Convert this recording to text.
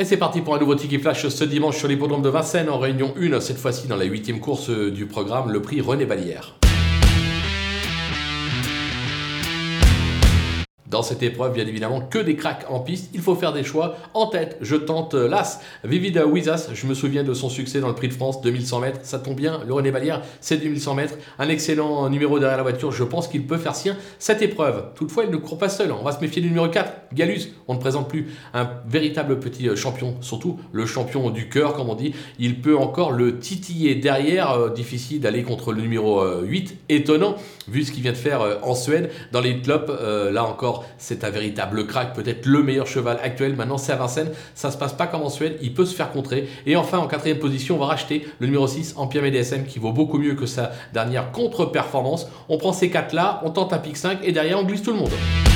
Et c'est parti pour un nouveau ticket flash ce dimanche sur l'hippodrome de Vincennes en réunion 1, cette fois-ci dans la huitième course du programme, le prix René Balière. Dans cette épreuve, bien évidemment, que des cracks en piste. Il faut faire des choix. En tête, je tente euh, l'As. Vivida Wizas, je me souviens de son succès dans le Prix de France, 2100 mètres. Ça tombe bien. Le René Balière, c'est 2100 mètres. Un excellent numéro derrière la voiture. Je pense qu'il peut faire sien cette épreuve. Toutefois, il ne court pas seul. On va se méfier du numéro 4, Galus. On ne présente plus un véritable petit euh, champion, surtout le champion du cœur, comme on dit. Il peut encore le titiller derrière. Euh, difficile d'aller contre le numéro 8. Étonnant, vu ce qu'il vient de faire en Suède. Dans les clubs, là encore, c'est un véritable crack, peut-être le meilleur cheval actuel. Maintenant, c'est à Vincennes, ça se passe pas comme en Suède, il peut se faire contrer. Et enfin, en quatrième position, on va racheter le numéro 6, Empire DSM, qui vaut beaucoup mieux que sa dernière contre-performance. On prend ces quatre-là, on tente un pic 5 et derrière, on glisse tout le monde.